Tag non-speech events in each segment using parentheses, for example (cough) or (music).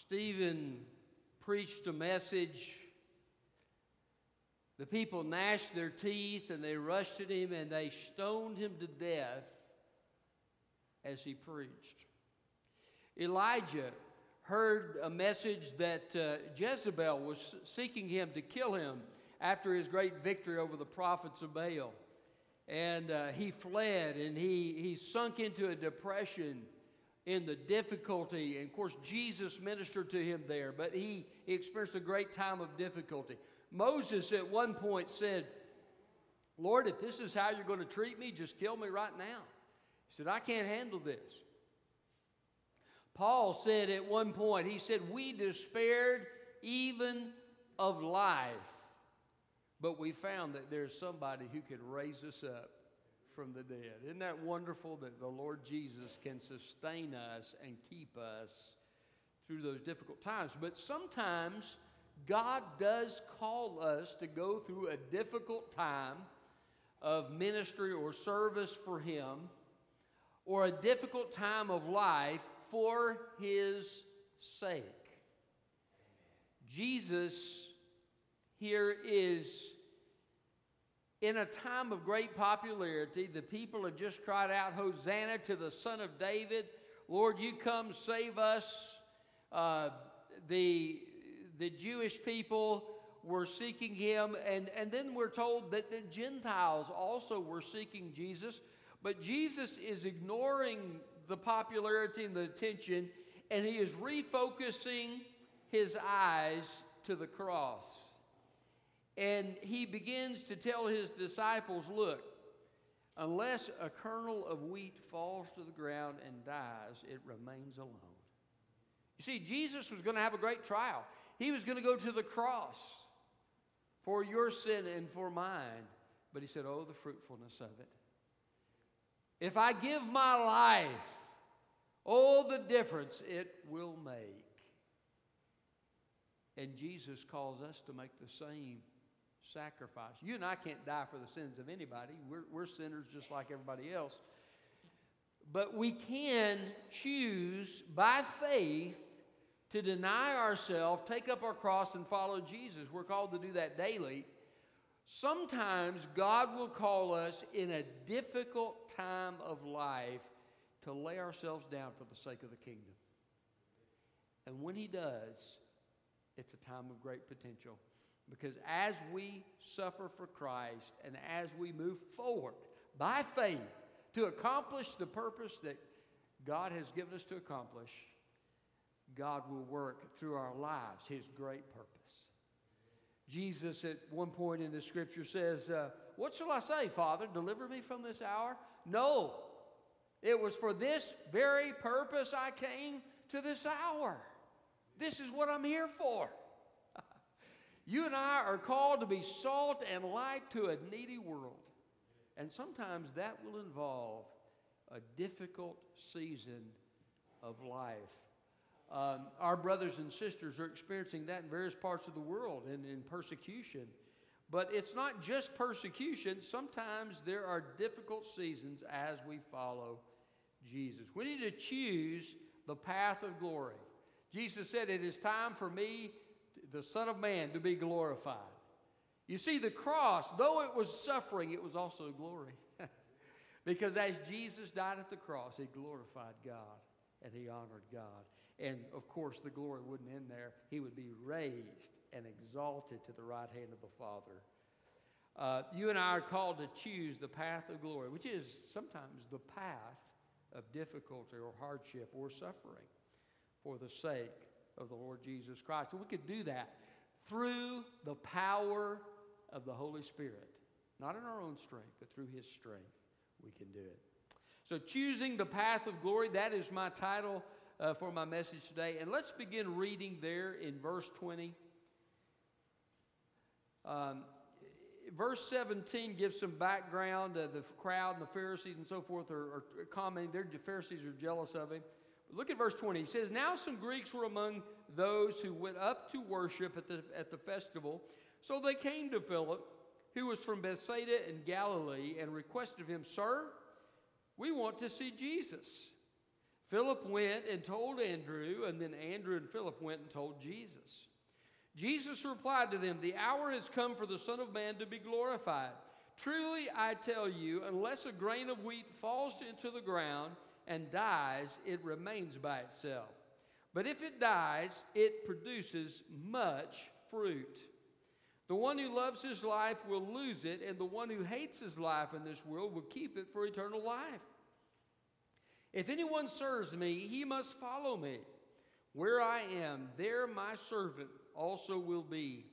Stephen preached a message. The people gnashed their teeth and they rushed at him and they stoned him to death as he preached. Elijah heard a message that uh, Jezebel was seeking him to kill him after his great victory over the prophets of Baal. And uh, he fled and he, he sunk into a depression in the difficulty. And of course, Jesus ministered to him there, but he, he experienced a great time of difficulty. Moses at one point said, Lord, if this is how you're going to treat me, just kill me right now. He said, I can't handle this. Paul said at one point, he said, We despaired even of life, but we found that there's somebody who could raise us up from the dead. Isn't that wonderful that the Lord Jesus can sustain us and keep us through those difficult times? But sometimes God does call us to go through a difficult time of ministry or service for Him or a difficult time of life for His sake. Jesus here is in a time of great popularity. The people have just cried out, Hosanna to the Son of David. Lord, you come save us. Uh, the the Jewish people were seeking him, and, and then we're told that the Gentiles also were seeking Jesus. But Jesus is ignoring the popularity and the attention, and he is refocusing his eyes to the cross. And he begins to tell his disciples look, unless a kernel of wheat falls to the ground and dies, it remains alone. You see, Jesus was going to have a great trial. He was going to go to the cross for your sin and for mine. But he said, Oh, the fruitfulness of it. If I give my life, oh, the difference it will make. And Jesus calls us to make the same sacrifice. You and I can't die for the sins of anybody, we're, we're sinners just like everybody else. But we can choose by faith to deny ourselves, take up our cross, and follow Jesus. We're called to do that daily. Sometimes God will call us in a difficult time of life to lay ourselves down for the sake of the kingdom. And when He does, it's a time of great potential. Because as we suffer for Christ and as we move forward by faith to accomplish the purpose that God has given us to accomplish, God will work through our lives His great purpose. Jesus, at one point in the scripture, says, uh, What shall I say, Father? Deliver me from this hour? No. It was for this very purpose I came to this hour. This is what I'm here for. You and I are called to be salt and light to a needy world. And sometimes that will involve a difficult season of life. Um, our brothers and sisters are experiencing that in various parts of the world and in persecution. But it's not just persecution, sometimes there are difficult seasons as we follow Jesus. We need to choose the path of glory. Jesus said, It is time for me, the Son of Man, to be glorified. You see, the cross, though it was suffering, it was also glory. (laughs) because as Jesus died at the cross, he glorified God and he honored God. And of course, the glory wouldn't end there. He would be raised and exalted to the right hand of the Father. Uh, you and I are called to choose the path of glory, which is sometimes the path of difficulty or hardship or suffering for the sake of the Lord Jesus Christ. And we could do that through the power of the Holy Spirit. Not in our own strength, but through His strength, we can do it. So, choosing the path of glory, that is my title uh, for my message today. And let's begin reading there in verse 20. Um, verse 17 gives some background. Uh, the crowd and the Pharisees and so forth are, are commenting. the Pharisees are jealous of him. Look at verse 20. He says, Now some Greeks were among those who went up to worship at the, at the festival. So they came to Philip, who was from Bethsaida in Galilee, and requested of him, Sir, we want to see Jesus. Philip went and told Andrew, and then Andrew and Philip went and told Jesus. Jesus replied to them, The hour has come for the Son of Man to be glorified. Truly, I tell you, unless a grain of wheat falls into the ground and dies, it remains by itself. But if it dies, it produces much fruit. The one who loves his life will lose it, and the one who hates his life in this world will keep it for eternal life. If anyone serves me, he must follow me. Where I am, there my servant also will be.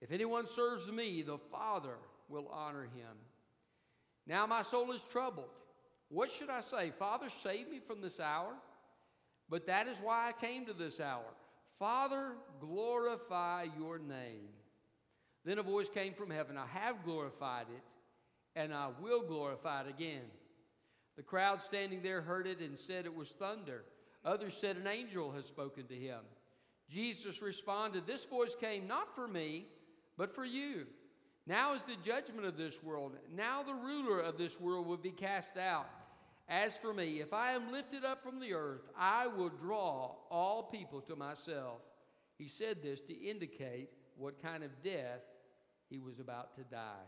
If anyone serves me, the Father will honor him. Now my soul is troubled. What should I say? Father, save me from this hour? But that is why I came to this hour. Father, glorify your name. Then a voice came from heaven I have glorified it, and I will glorify it again. The crowd standing there heard it and said it was thunder. Others said an angel has spoken to him. Jesus responded, This voice came not for me, but for you. Now is the judgment of this world. Now the ruler of this world will be cast out. As for me, if I am lifted up from the earth, I will draw all people to myself. He said this to indicate what kind of death he was about to die.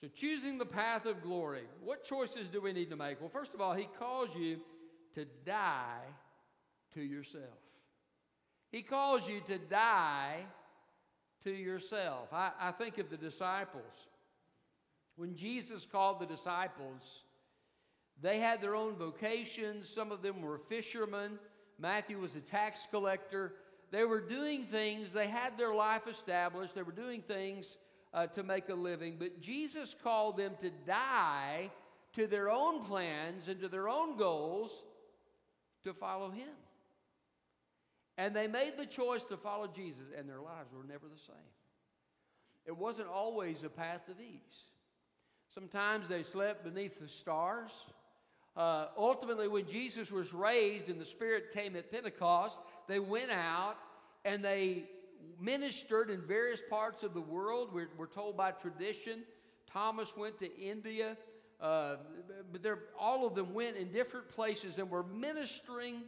So, choosing the path of glory, what choices do we need to make? Well, first of all, he calls you to die to yourself. He calls you to die to yourself. I, I think of the disciples. When Jesus called the disciples, they had their own vocations. Some of them were fishermen. Matthew was a tax collector. They were doing things, they had their life established, they were doing things uh, to make a living. But Jesus called them to die to their own plans and to their own goals to follow Him. And they made the choice to follow Jesus, and their lives were never the same. It wasn't always a path of ease. Sometimes they slept beneath the stars. Uh, ultimately, when Jesus was raised and the Spirit came at Pentecost, they went out and they ministered in various parts of the world. We're, we're told by tradition. Thomas went to India, uh, but all of them went in different places and were ministering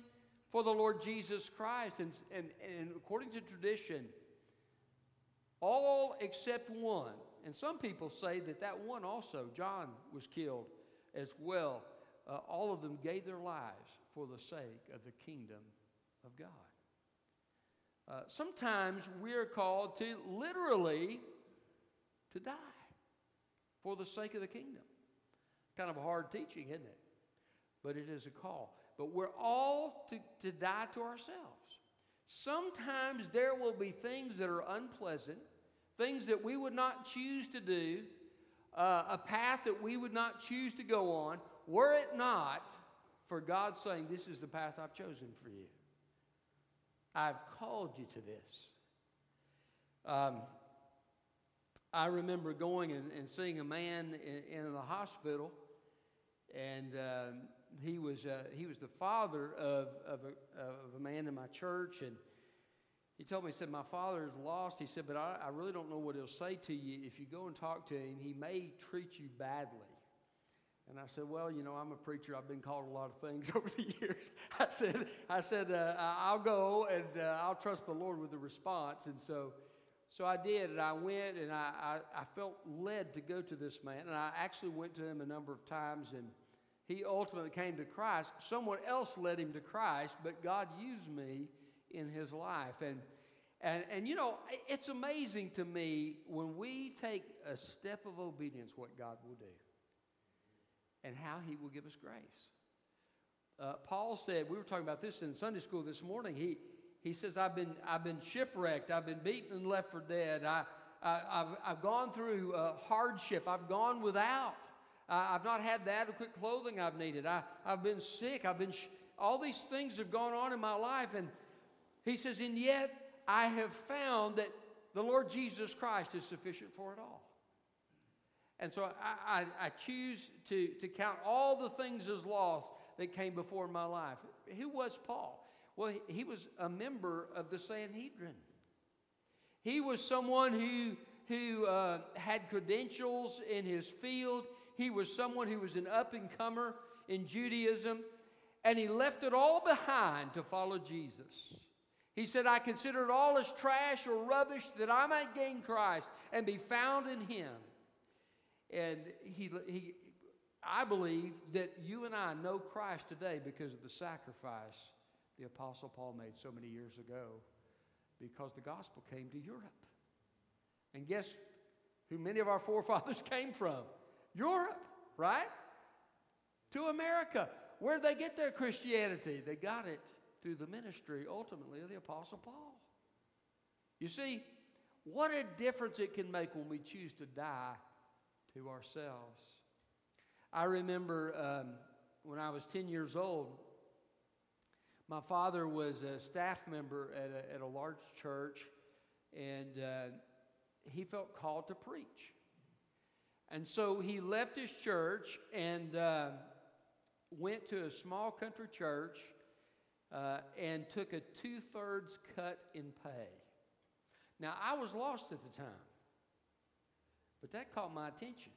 for the Lord Jesus Christ. And, and, and according to tradition, all except one. And some people say that that one also, John, was killed as well uh, all of them gave their lives for the sake of the kingdom of God. Uh, sometimes we are called to literally to die for the sake of the kingdom. Kind of a hard teaching, isn't it? But it is a call. But we're all to, to die to ourselves. Sometimes there will be things that are unpleasant, things that we would not choose to do, uh, a path that we would not choose to go on, were it not for God saying, This is the path I've chosen for you. I've called you to this. Um, I remember going and, and seeing a man in, in the hospital, and uh, he, was, uh, he was the father of, of, a, of a man in my church. And he told me, he said, My father is lost. He said, But I, I really don't know what he'll say to you. If you go and talk to him, he may treat you badly. And I said, Well, you know, I'm a preacher. I've been called a lot of things (laughs) over the years. I said, I said, uh, I'll go and uh, I'll trust the Lord with the response. And so, so I did, and I went, and I, I, I felt led to go to this man. And I actually went to him a number of times, and he ultimately came to Christ. Someone else led him to Christ, but God used me in his life. And, and, and you know, it's amazing to me when we take a step of obedience what God will do and how he will give us grace. Uh, Paul said, we were talking about this in Sunday school this morning. He, he says, I've been, I've been shipwrecked, I've been beaten and left for dead. I, I, have I've gone through uh, hardship, I've gone without. I, I've not had the adequate clothing I've needed. I, I've been sick, I've been, sh- all these things have gone on in my life. And he says, and yet I have found that the Lord Jesus Christ is sufficient for it all. And so I, I, I, choose to, to count all the things as lost that came before my life. Who was Paul? Well, he, he was a member of the Sanhedrin. He was someone who, who uh, had credentials in his field. He was someone who was an up and comer in Judaism. and he left it all behind to follow Jesus. He said, I consider it all as trash or rubbish that I might gain Christ and be found in him. And he, he, I believe that you and I know Christ today because of the sacrifice the Apostle Paul made so many years ago because the gospel came to Europe. And guess who many of our forefathers (laughs) came from? Europe, right? To America. Where did they get their Christianity? They got it through the ministry, ultimately, of the Apostle Paul. You see, what a difference it can make when we choose to die to ourselves. I remember um, when I was 10 years old, my father was a staff member at a, at a large church, and uh, he felt called to preach. And so he left his church and uh, went to a small country church uh, and took a two thirds cut in pay. Now, I was lost at the time, but that caught my attention.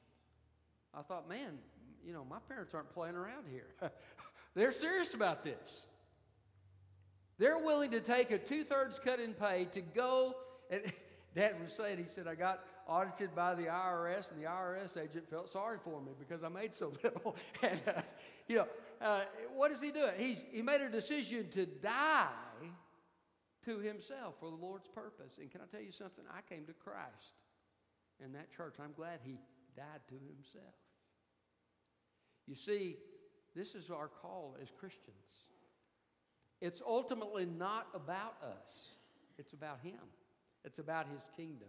I thought, man, you know, my parents aren't playing around here. (laughs) They're serious about this. They're willing to take a two thirds cut in pay to go. And (laughs) Dad was saying, he said, I got audited by the IRS, and the IRS agent felt sorry for me because I made so (laughs) little. and, uh, you know, uh, what is he doing? He's, he made a decision to die to himself for the Lord's purpose. And can I tell you something? I came to Christ in that church. I'm glad he died to himself. You see, this is our call as Christians. It's ultimately not about us, it's about Him, it's about His kingdom.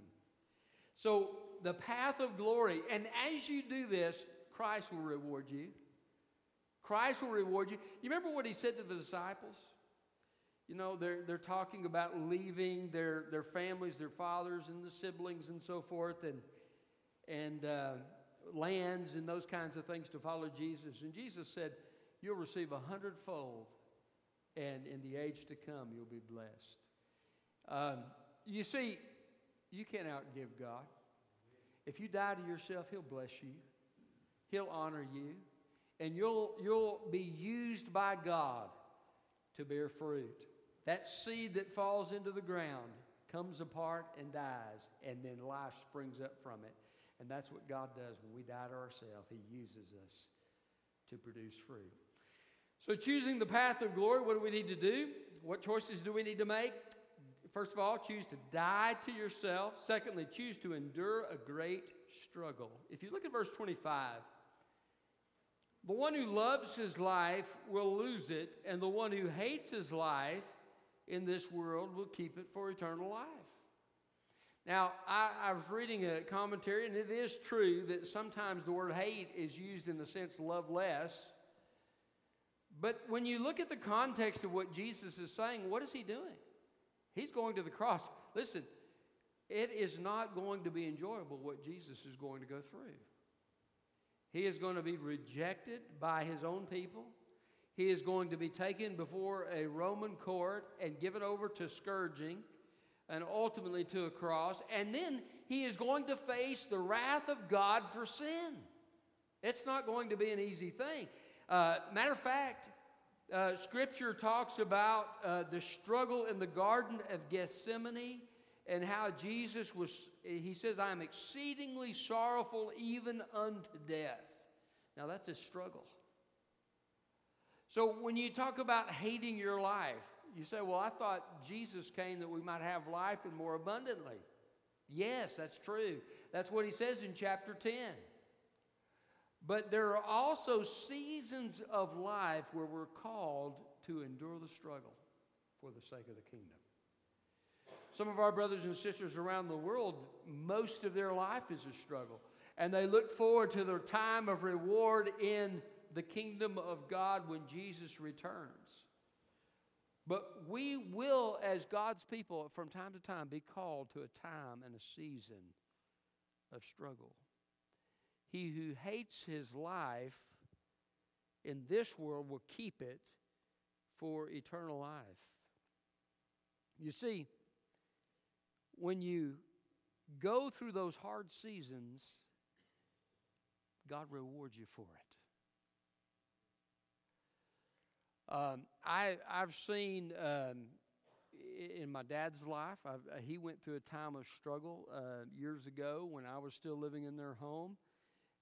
So, the path of glory, and as you do this, Christ will reward you. Christ will reward you. You remember what He said to the disciples? You know, they're, they're talking about leaving their, their families, their fathers, and the siblings, and so forth, and, and uh, lands and those kinds of things to follow Jesus. And Jesus said, You'll receive a hundredfold and in the age to come, you'll be blessed. Um, you see, you can't outgive God. If you die to yourself, He'll bless you, He'll honor you, and you'll, you'll be used by God to bear fruit. That seed that falls into the ground comes apart and dies, and then life springs up from it. And that's what God does when we die to ourselves. He uses us to produce fruit. So, choosing the path of glory, what do we need to do? What choices do we need to make? First of all, choose to die to yourself. Secondly, choose to endure a great struggle. If you look at verse 25, the one who loves his life will lose it, and the one who hates his life in this world will keep it for eternal life. Now, I, I, was reading a commentary, and it is true that sometimes the word hate is used in the sense love less. But when you look at the context of what Jesus is saying, what is he doing? He's going to the cross. Listen, it is not going to be enjoyable what Jesus is going to go through. He is going to be rejected by his own people. He is going to be taken before a Roman court and given over to scourging and ultimately to a cross. And then he is going to face the wrath of God for sin. It's not going to be an easy thing. Uh, matter of fact, uh, Scripture talks about uh, the struggle in the Garden of Gethsemane and how Jesus was, he says, I am exceedingly sorrowful even unto death. Now, that's a struggle. So, when you talk about hating your life, you say, Well, I thought Jesus came that we might have life and more abundantly. Yes, that's true. That's what he says in chapter 10. But there are also seasons of life where we're called to endure the struggle for the sake of the kingdom. Some of our brothers and sisters around the world, most of their life is a struggle. And they look forward to their time of reward in the kingdom of God when Jesus returns. But we will, as God's people, from time to time be called to a time and a season of struggle. He who hates his life in this world will keep it for eternal life. You see, when you go through those hard seasons, God rewards you for it. Um, I, I've seen um, in my dad's life, I've, uh, he went through a time of struggle uh, years ago when I was still living in their home.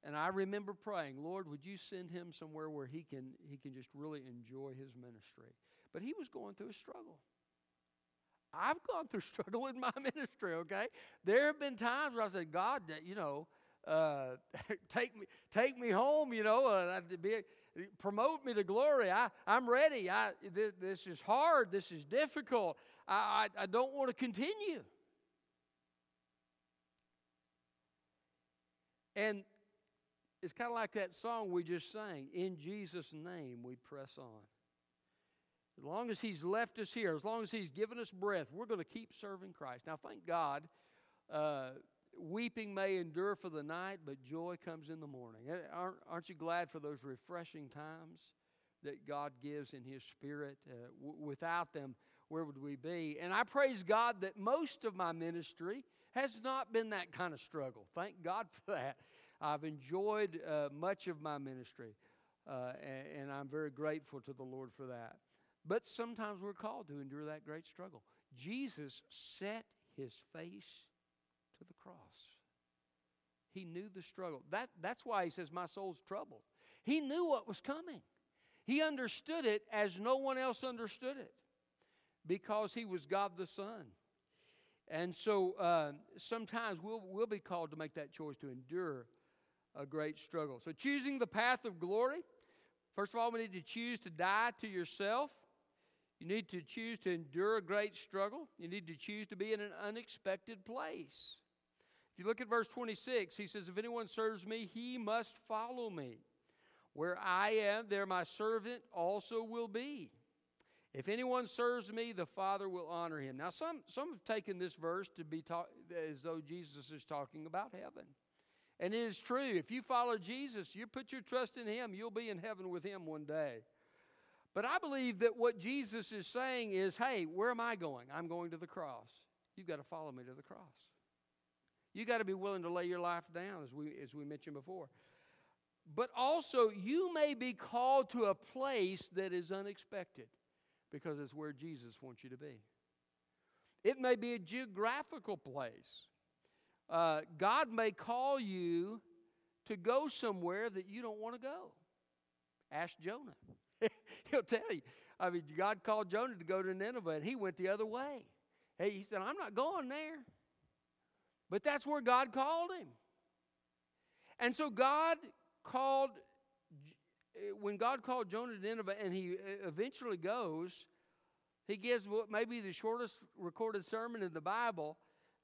And I remember praying, Lord, would you send him somewhere where he can, he can just really enjoy his ministry? But he was going through a struggle. I've gone through (laughs) struggle in my ministry, okay? There have been times where I said, God, you know, uh, (laughs) take me, take me home, you know, uh, promote me to glory. I, I'm ready. I, this, this is hard. This is difficult. I, I, I don't want to continue. And it's kind of like that song we just sang In Jesus' name we press on. As long as He's left us here, as long as He's given us breath, we're going to keep serving Christ. Now, thank God, uh, weeping may endure for the night, but joy comes in the morning. Eh, aren't, aren't you glad for those refreshing times that God gives in His Spirit? Uh, w- without them, where would we be? And I praise God that most of my ministry has not been that kind of struggle. Thank God for that. I've enjoyed uh, much of my ministry, uh, and, and I'm very grateful to the Lord for that. But sometimes we're called to endure that great struggle. Jesus set his face cross. He knew the struggle. That, that's why he says, My soul's troubled. He knew what was coming. He understood it as no one else understood it because he was God the Son. And so uh, sometimes we'll, we'll be called to make that choice to endure a great struggle. So, choosing the path of glory, first of all, we need to choose to die to yourself. You need to choose to endure a great struggle. You need to choose to be in an unexpected place. If you look at verse 26, he says, If anyone serves me, he must follow me. Where I am, there my servant also will be. If anyone serves me, the Father will honor him. Now, some, some have taken this verse to be as though Jesus is talking about heaven. And it is true. If you follow Jesus, you put your trust in him, you'll be in heaven with him one day. But I believe that what Jesus is saying is hey, where am I going? I'm going to the cross. You've got to follow me to the cross. You got to be willing to lay your life down, as we, as we mentioned before. But also, you may be called to a place that is unexpected because it's where Jesus wants you to be. It may be a geographical place. Uh, God may call you to go somewhere that you don't want to go. Ask Jonah. (laughs) He'll tell you. I mean, God called Jonah to go to Nineveh, and he went the other way. Hey, he said, I'm not going there. But that's where God called him. And so God called, when God called Jonah to Nineveh, and he eventually goes, he gives what may be the shortest recorded sermon in the Bible.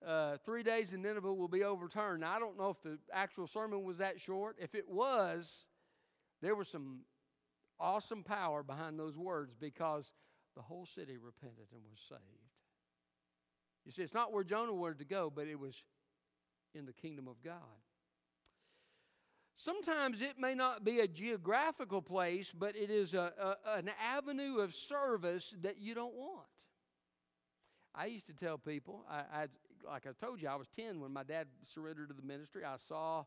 Uh, three days in Nineveh will be overturned. Now, I don't know if the actual sermon was that short. If it was, there was some awesome power behind those words because the whole city repented and was saved. You see, it's not where Jonah wanted to go, but it was in the kingdom of God. Sometimes it may not be a geographical place, but it is a, a, an avenue of service that you don't want. I used to tell people, I, I, like I told you, I was 10 when my dad surrendered to the ministry. I saw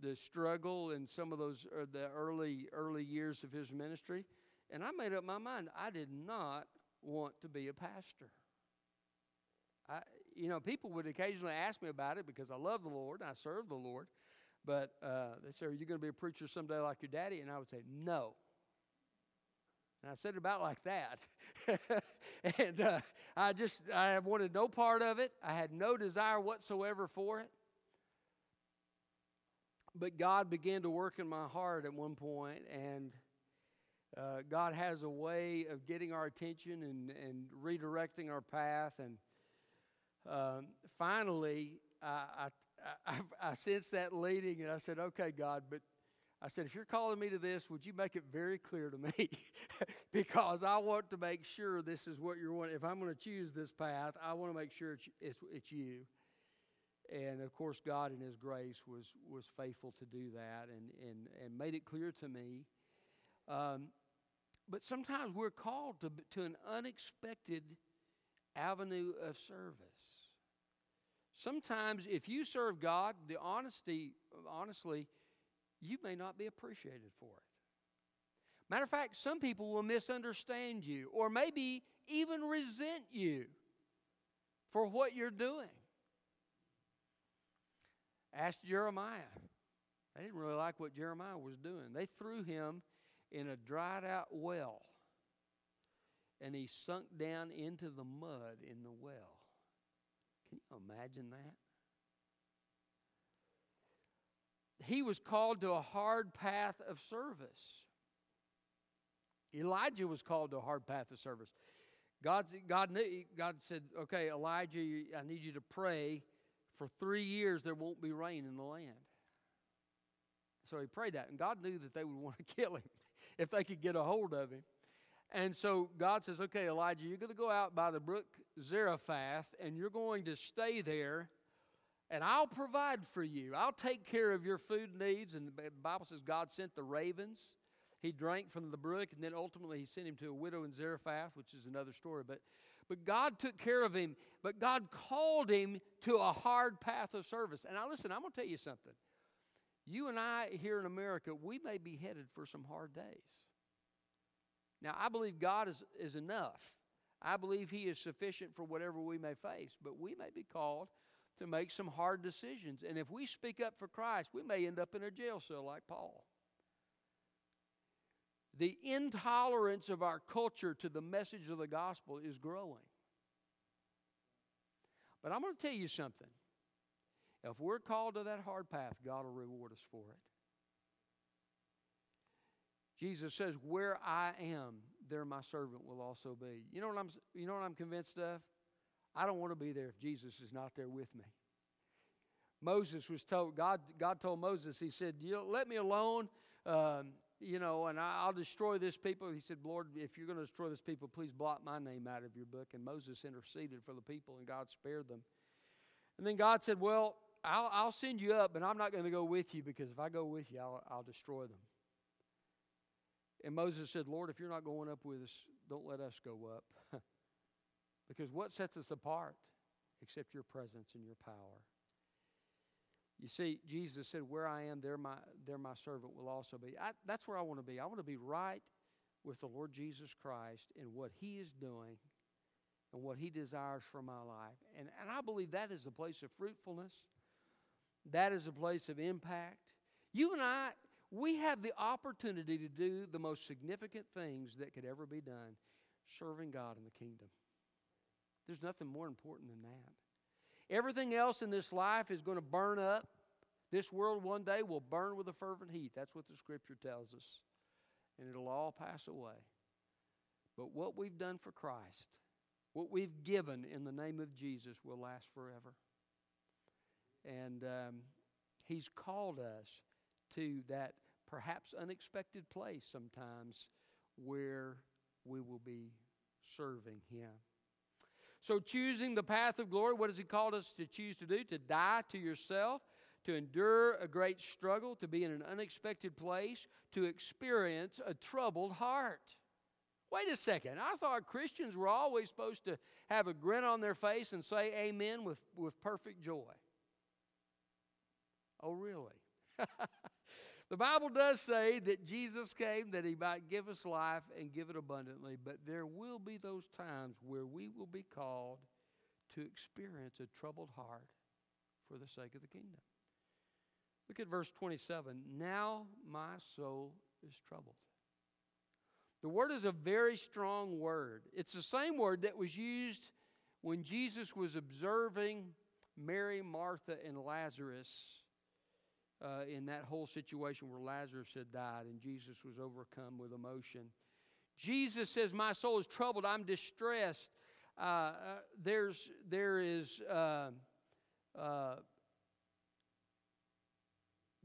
the struggle in some of those uh, the early early years of his ministry, and I made up my mind I did not want to be a pastor. I, you know, people would occasionally ask me about it because I love the Lord, and I serve the Lord, but uh, they say, "Are you going to be a preacher someday like your daddy?" And I would say, "No." And I said it about like that. (laughs) and uh, I just, I wanted no part of it. I had no desire whatsoever for it. But God began to work in my heart at one point, and uh, God has a way of getting our attention and, and redirecting our path. And um, finally, I, I, I, I sensed that leading, and I said, Okay, God, but I said, if you're calling me to this, would you make it very clear to me? (laughs) because I want to make sure this is what you're wanting. If I'm going to choose this path, I want to make sure it's, it's, it's you. And of course, God in His grace was, was faithful to do that and, and, and made it clear to me. Um, but sometimes we're called to, to an unexpected avenue of service. Sometimes, if you serve God, the honesty, honestly, you may not be appreciated for it. Matter of fact, some people will misunderstand you or maybe even resent you for what you're doing. Ask Jeremiah. They didn't really like what Jeremiah was doing. They threw him in a dried out well, and he sunk down into the mud in the well. Can you imagine that? He was called to a hard path of service. Elijah was called to a hard path of service. God, God, knew, God said, okay, Elijah, I need you to pray for three years there won't be rain in the land. So he prayed that, and God knew that they would (laughs) want to kill him if they could get a hold of him. And so God says, okay, Elijah, you're going to go out by the brook Zarephath, and you're going to stay there, and I'll provide for you. I'll take care of your food needs. And the Bible says God sent the ravens he drank from the brook, and then ultimately he sent him to a widow in Zarephath, which is another story. But, but God took care of him, but God called him to a hard path of service. And now, listen, I'm going to tell you something. You and I here in America, we may be headed for some hard days. Now, I believe God is, is enough. I believe He is sufficient for whatever we may face, but we may be called to make some hard decisions. And if we speak up for Christ, we may end up in a jail cell like Paul. The intolerance of our culture to the message of the gospel is growing. But I'm going to tell you something. If we're called to that hard path, God will reward us for it. Jesus says, "Where I am, there my servant will also be." You know what I'm you know what I'm convinced of? I don't want to be there if Jesus is not there with me. Moses was told God God told Moses he said, "You let me alone. Um, you know, and I'll destroy this people. He said, Lord, if you're going to destroy this people, please blot my name out of your book. And Moses interceded for the people, and God spared them. And then God said, Well, I'll, I'll send you up, but I'm not going to go with you because if I go with you, I'll, I'll destroy them. And Moses said, Lord, if you're not going up with us, don't let us go up. (laughs) because what sets us apart except your presence and your power? You see, Jesus said, Where I am, there my, there my servant will also be. I, that's where I want to be. I want to be right with the Lord Jesus Christ and what He is doing and what He desires for my life. And, and I believe that is a place of fruitfulness, that is a place of impact. You and I, we have the opportunity to do the most significant things that could ever be done serving God in the kingdom. There's nothing more important than that. Everything else in this life is going to burn up. This world one day will burn with a fervent heat. That's what the scripture tells us. And it'll all pass away. But what we've done for Christ, what we've given in the name of Jesus, will last forever. And um, He's called us to that perhaps unexpected place sometimes where we will be serving Him. So, choosing the path of glory, what has He called us to choose to do? To die to yourself, to endure a great struggle, to be in an unexpected place, to experience a troubled heart. Wait a second. I thought Christians were always supposed to have a grin on their face and say amen with, with perfect joy. Oh, really? (laughs) The Bible does say that Jesus came that he might give us life and give it abundantly, but there will be those times where we will be called to experience a troubled heart for the sake of the kingdom. Look at verse 27. Now my soul is troubled. The word is a very strong word. It's the same word that was used when Jesus was observing Mary, Martha, and Lazarus uh, in that whole situation where Lazarus had died and Jesus was overcome with emotion. Jesus says, My soul is troubled, I'm distressed. Uh, uh, there's, there is, uh, uh,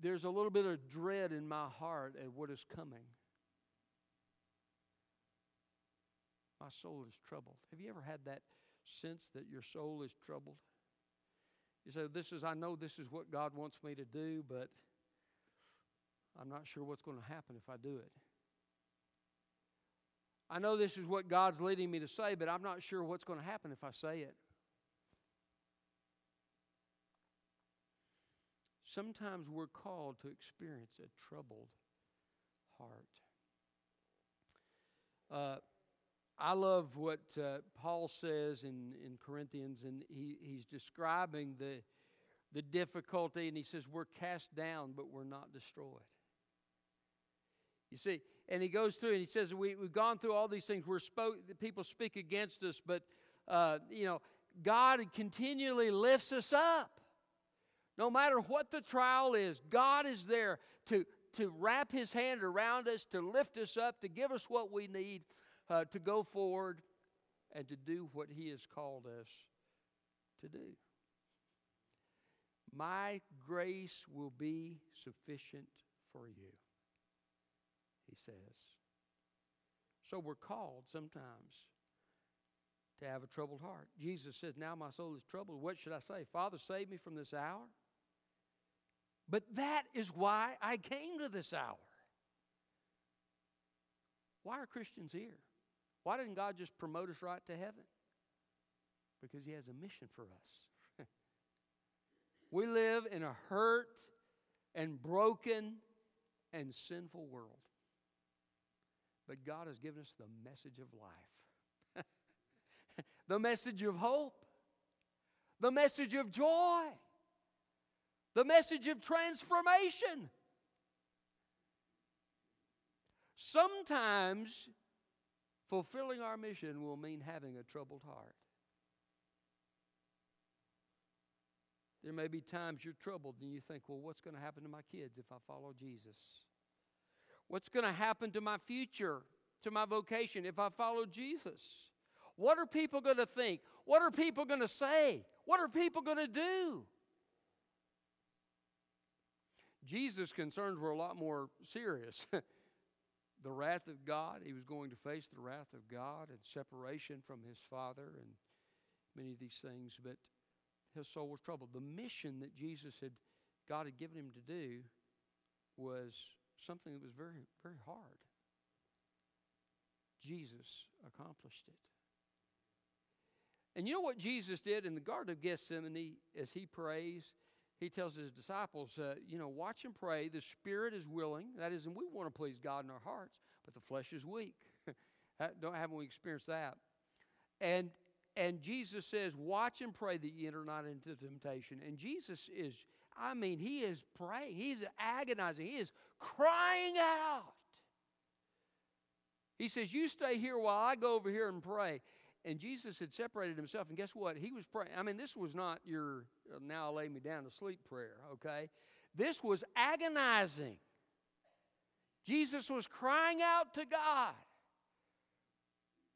there's a little bit of dread in my heart at what is coming. My soul is troubled. Have you ever had that sense that your soul is troubled? You say, This is, I know this is what God wants me to do, but I'm not sure what's going to happen if I do it. I know this is what God's leading me to say, but I'm not sure what's going to happen if I say it. Sometimes we're called to experience a troubled heart. Uh, I love what uh, Paul says in, in Corinthians, and he, he's describing the, the difficulty, and he says, We're cast down, but we're not destroyed. You see, and he goes through and he says, we, We've gone through all these things. We're spoke, people speak against us, but, uh, you know, God continually lifts us up. No matter what the trial is, God is there to, to wrap his hand around us, to lift us up, to give us what we need uh, to go forward and to do what he has called us to do. My grace will be sufficient for you, he says. So we're called sometimes to have a troubled heart. Jesus says, Now my soul is troubled. What should I say? Father, save me from this hour. But that is why I came to this hour. Why are Christians here? Why didn't God just promote us right to heaven? Because He has a mission for us. (laughs) we live in a hurt and broken and sinful world. But God has given us the message of life, (laughs) the message of hope, the message of joy the message of transformation. Sometimes fulfilling our mission will mean having a troubled heart. There may be times you're troubled and you think, well, what's going to happen to my kids if I follow Jesus? What's going to happen to my future, to my vocation if I follow Jesus? What are people going to think? What are people going to say? What are people going to do? Jesus' concerns were a lot more serious. (laughs) the wrath of God, he was going to face the wrath of God and separation from his Father and many of these things, but his soul was troubled. The mission that Jesus had, God had given him to do was something that was very, very hard. Jesus accomplished it. And you know what Jesus did in the Garden of Gethsemane as he prays? He tells his disciples, uh, you know, watch and pray. The spirit is willing. That is, and we want to please God in our hearts, but the flesh is weak. (laughs) Don't haven't we experienced that? And and Jesus says, watch and pray that you enter not into temptation. And Jesus is, I mean, he is praying. He's agonizing. He is crying out. He says, You stay here while I go over here and pray. And Jesus had separated himself, and guess what? He was praying. I mean, this was not your uh, now lay me down to sleep prayer, okay? This was agonizing. Jesus was crying out to God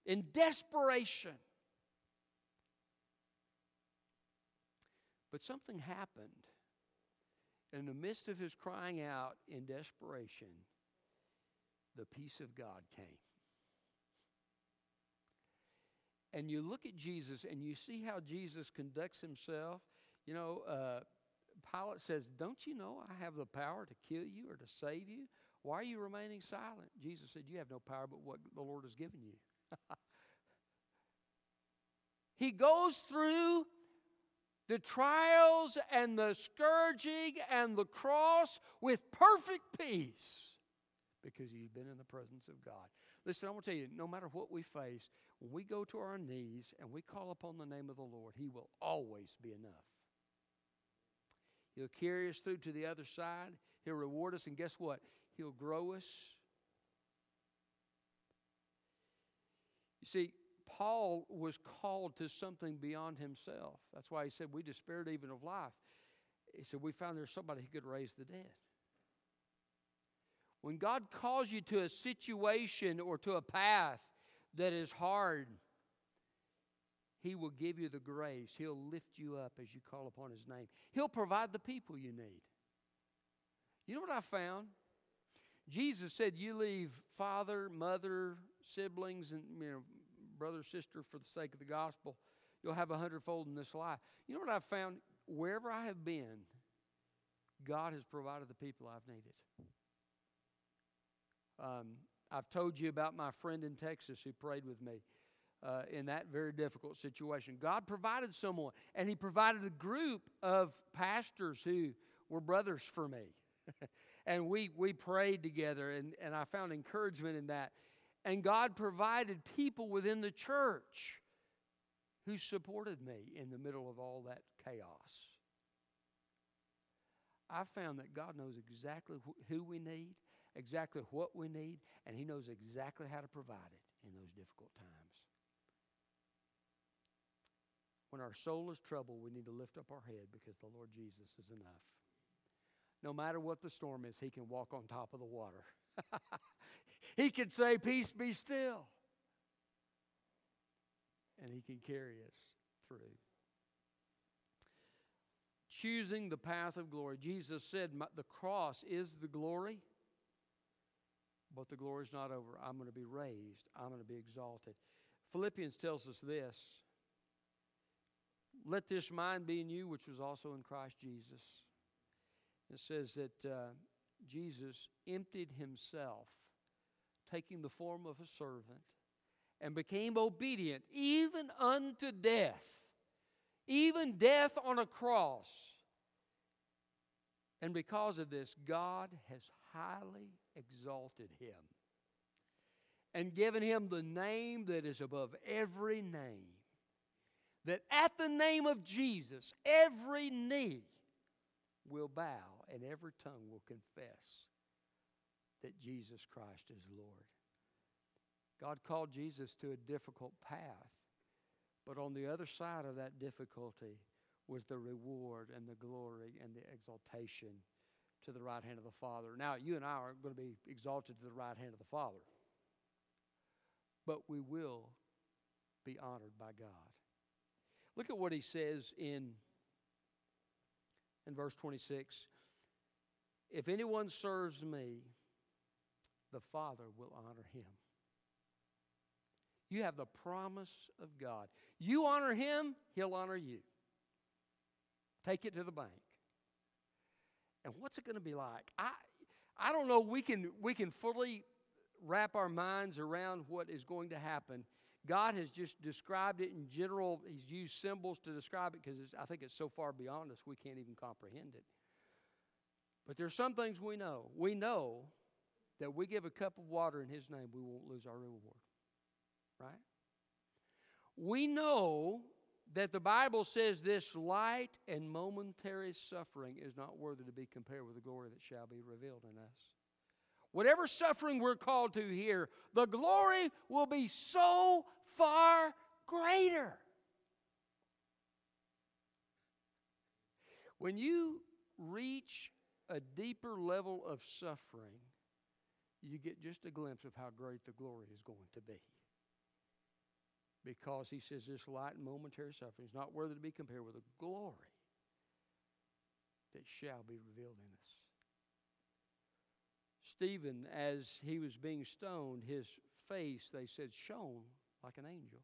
in desperation. But something happened. In the midst of his crying out in desperation, the peace of God came and you look at Jesus and you see how Jesus conducts himself, you know, uh, Pilate says, Don't you know I have the power to kill you or to save you? Why are you remaining silent? Jesus said, You have no power but what the Lord has given you. (laughs) he goes through the trials and the scourging and the cross with perfect peace because he's been in the presence of God. Listen, I want to tell you, no matter what we face, when we go to our knees and we call upon the name of the Lord, He will always be enough. He'll carry us through to the other side. He'll reward us, and guess what? He'll grow us. You see, Paul was called to something beyond himself. That's why he said, We despaired even of life. He said, We found there's somebody who could raise the dead. When God calls you to a situation or to a path that is hard, He will give you the grace. He'll lift you up as you call upon His name. He'll provide the people you need. You know what I found? Jesus said, You leave father, mother, siblings, and you know, brother, sister for the sake of the gospel. You'll have a hundredfold in this life. You know what I've found? Wherever I have been, God has provided the people I've needed. Um, I've told you about my friend in Texas who prayed with me uh, in that very difficult situation. God provided someone, and He provided a group of pastors who were brothers for me. (laughs) and we, we prayed together, and, and I found encouragement in that. And God provided people within the church who supported me in the middle of all that chaos. I found that God knows exactly who we need, exactly what we need, and He knows exactly how to provide it in those difficult times. When our soul is troubled, we need to lift up our head because the Lord Jesus is enough. No matter what the storm is, He can walk on top of the water. (laughs) he can say, Peace be still. And He can carry us through. Choosing the path of glory. Jesus said, The cross is the glory, but the glory is not over. I'm going to be raised, I'm going to be exalted. Philippians tells us this Let this mind be in you, which was also in Christ Jesus. It says that uh, Jesus emptied himself, taking the form of a servant, and became obedient even unto death, even death on a cross. And because of this, God has highly exalted him and given him the name that is above every name. That at the name of Jesus, every knee will bow and every tongue will confess that Jesus Christ is Lord. God called Jesus to a difficult path, but on the other side of that difficulty was the reward and the glory and the exaltation to the right hand of the Father. Now, you and I are going to be exalted to the right hand of the Father, but we will be honored by God. Look at what he says in, in verse 26 If anyone serves me, the Father will honor him. You have the promise of God. You honor him, he'll honor you. Take it to the bank. And what's it going to be like? I, I don't know. We can, we can fully wrap our minds around what is going to happen. God has just described it in general. He's used symbols to describe it because I think it's so far beyond us we can't even comprehend it. But there's some things we know. We know that we give a cup of water in His name, we won't lose our reward. Right? We know that the Bible says this light and momentary suffering is not worthy to be compared with the glory that shall be revealed in us. Whatever suffering we're called to here, the glory will be so far greater. When you reach a deeper level of suffering, you get just a glimpse of how great the glory is going to be because he says this light and momentary suffering is not worthy to be compared with the glory that shall be revealed in us. Stephen, as he was being stoned, his face, they said, shone like an angel.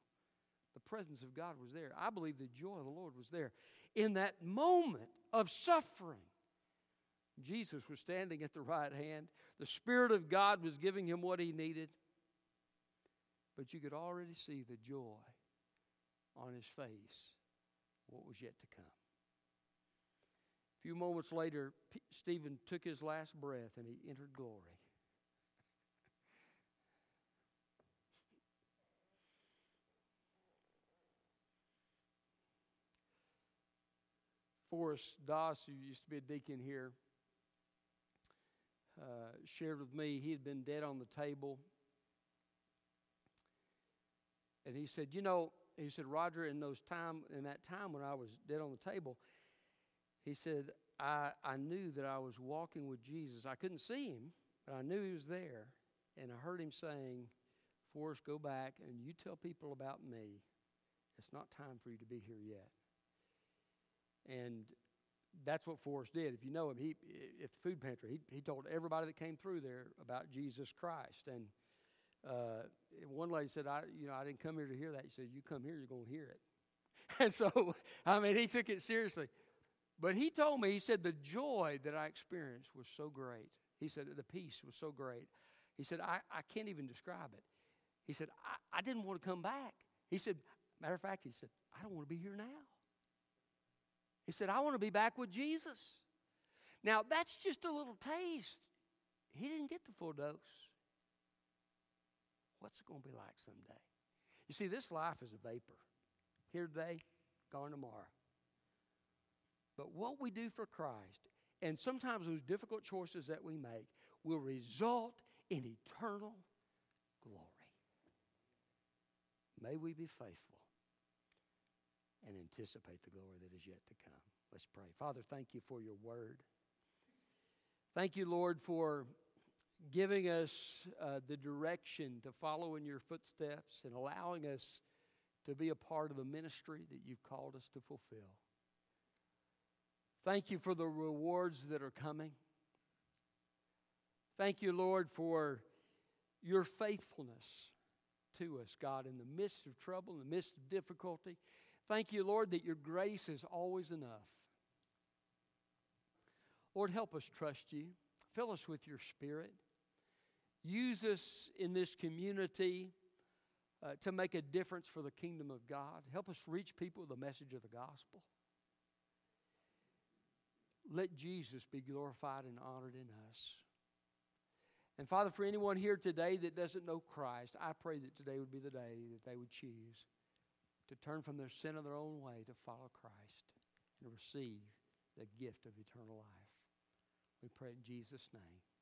The presence of God was there. I believe the joy of the Lord was there. In that moment of suffering, Jesus was standing at the right hand. The Spirit of God was giving him what he needed but you could already see the joy on his face, what was yet to come. A few moments later, P- Stephen took his last breath and he entered glory. Forrest Doss, who used to be a deacon here, uh, shared with me he had been dead on the table and he said, You know, he said, Roger, in those time in that time when I was dead on the table, he said, I, I knew that I was walking with Jesus. I couldn't see him, but I knew he was there. And I heard him saying, Forrest, go back and you tell people about me. It's not time for you to be here yet. And that's what Forrest did. If you know him, he at the food pantry, he, he told everybody that came through there about Jesus Christ. And uh, one lady said, I, you know, I didn't come here to hear that. He said, you come here, you're going to hear it. (laughs) And so, I mean, he took it seriously. But he told me, he said, the joy that I experienced was so great. He said, the peace was so great. He said, I, I can't even describe it. He said, I, I didn't want to come back. He said, matter of fact, he said, I don't want to be here now. He said, I want to be back with Jesus. Now, that's just a little taste. He didn't get the full dose. What's it going to be like someday? You see, this life is a vapor. Here today, gone tomorrow. But what we do for Christ, and sometimes those difficult choices that we make, will result in eternal glory. May we be faithful and anticipate the glory that is yet to come. Let's pray. Father, thank you for your word. Thank you, Lord, for giving us uh, the direction to follow in your footsteps and allowing us to be a part of the ministry that you've called us to fulfill. Thank you for the rewards that are coming. Thank you, Lord, for your faithfulness to us, God, in the midst of trouble, in the midst of difficulty. Thank you, Lord, that your grace is always enough. Lord, help us trust you. Fill us with your spirit. Use us in this community uh, to make a difference for the kingdom of God. Help us reach people with the message of the gospel. Let Jesus be glorified and honored in us. And Father, for anyone here today that doesn't know Christ, I pray that today would be the day that they would choose to turn from their sin of their own way to follow Christ and receive the gift of eternal life. We pray in Jesus' name.